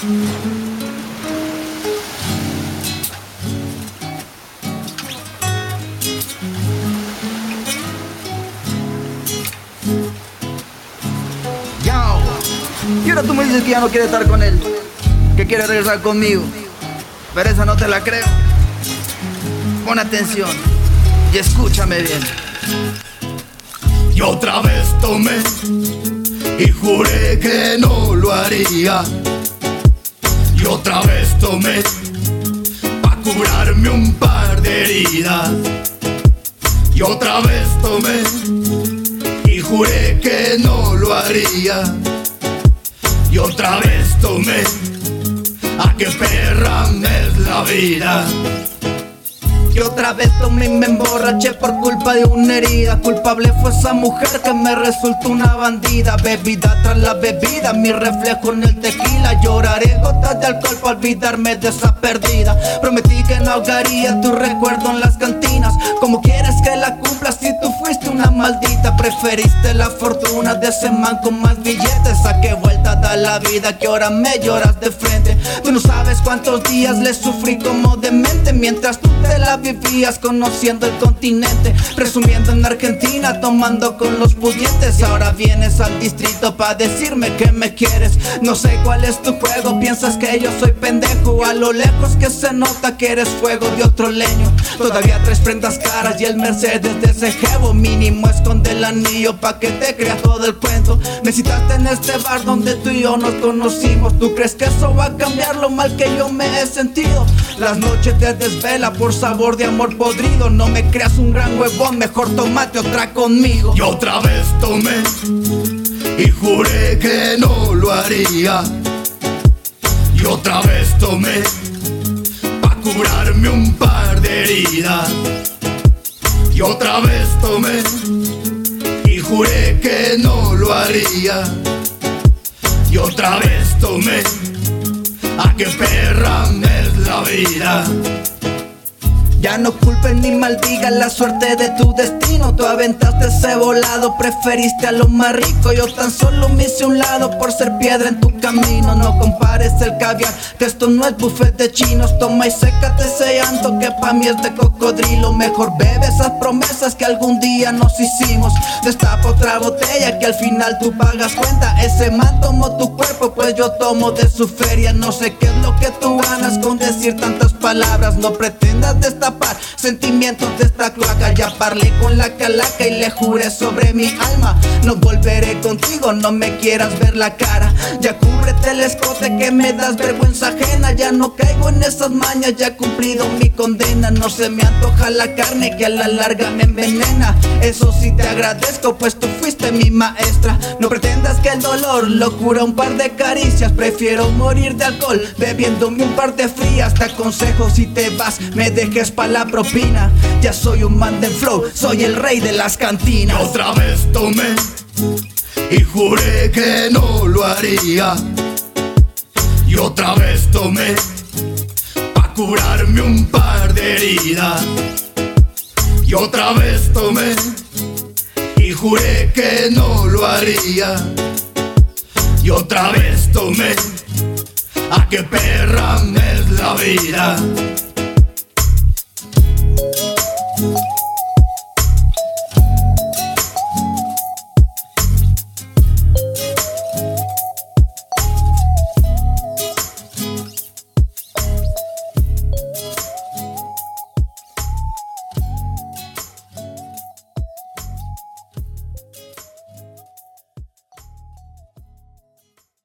Y ahora tú me dices que ya no quieres estar con él, que quiere regresar conmigo. Pero no te la creo. Pon atención y escúchame bien. Y otra vez tomé y juré que no lo haría. Y otra vez tomé pa' curarme un par de heridas. Y otra vez tomé y juré que no lo haría. Y otra vez tomé, a qué perra es la vida. Y otra vez tomé y me emborraché por culpa de una herida. Culpable fue esa mujer que me resultó una bandida. Bebida tras la bebida, mi reflejo en el tequila. Lloraré gotas de alcohol para olvidarme de esa perdida. Prometí que no ahogaría tu recuerdo en las cantinas. Como quieres que la cumpla si tú fuiste una maldita. Preferiste la fortuna de ese man con más billetes A da la vida que ahora me lloras de frente. Tú no sabes cuántos días le sufrí como demente Mientras tú te la vivías conociendo el continente Presumiendo en Argentina, tomando con los pudientes. Ahora vienes al distrito para decirme que me quieres. No sé cuál es tu juego, piensas que yo soy pendejo. A lo lejos que se nota que eres fuego de otro leño. Todavía tres prendas caras y el Mercedes de ese jevo. Mínimo esconde el anillo pa' que te crea todo el cuento. Me citaste en este bar donde tú y yo nos conocimos ¿Tú crees que eso va a cambiar lo mal que yo me he sentido? Las noches te desvela por sabor de amor podrido No me creas un gran huevón, mejor tomate otra conmigo Y otra vez tomé y juré que no lo haría. Y otra vez tomé pa' curarme un par de heridas. Y otra vez tomé y juré que no lo haría. Otra vez tomé, a qué perra es la vida. No culpen ni maldigan la suerte de tu destino. Tú aventaste ese volado, preferiste a lo más rico. Yo tan solo me hice un lado por ser piedra en tu camino. No compares el caviar, que esto no es buffet de chinos. Toma y sécate ese llanto que pa' mí es de cocodrilo. Mejor bebe esas promesas que algún día nos hicimos. Destapa otra botella que al final tú pagas cuenta. Ese man tomó tu cuerpo, pues yo tomo de su feria. No sé qué que tú ganas con decir tantas palabras. No pretendas destapar sentimientos de Ya parlé con la calaca y le juré sobre mi alma. No volveré contigo, no me quieras ver la cara. Ya cúbrete el escote que me das vergüenza ajena. Ya no caigo en esas mañas, ya he cumplido mi condena. No se me antoja la carne que a la larga me envenena. Eso sí te agradezco, pues tú fuiste mi maestra. No pretendas que el dolor lo cura un par de caricias. Prefiero morir de alcohol bebiéndome un par de frías. Te aconsejo si te vas, me dejes pa' la propina. Ya soy de flow, soy el rey de las Y cantinas otra vez tomé y juré que no lo haría. Y otra vez tomé pa' curarme un par de heridas. Y otra vez tomé y juré que no lo haría. Y otra vez tomé, a qué perra es la vida.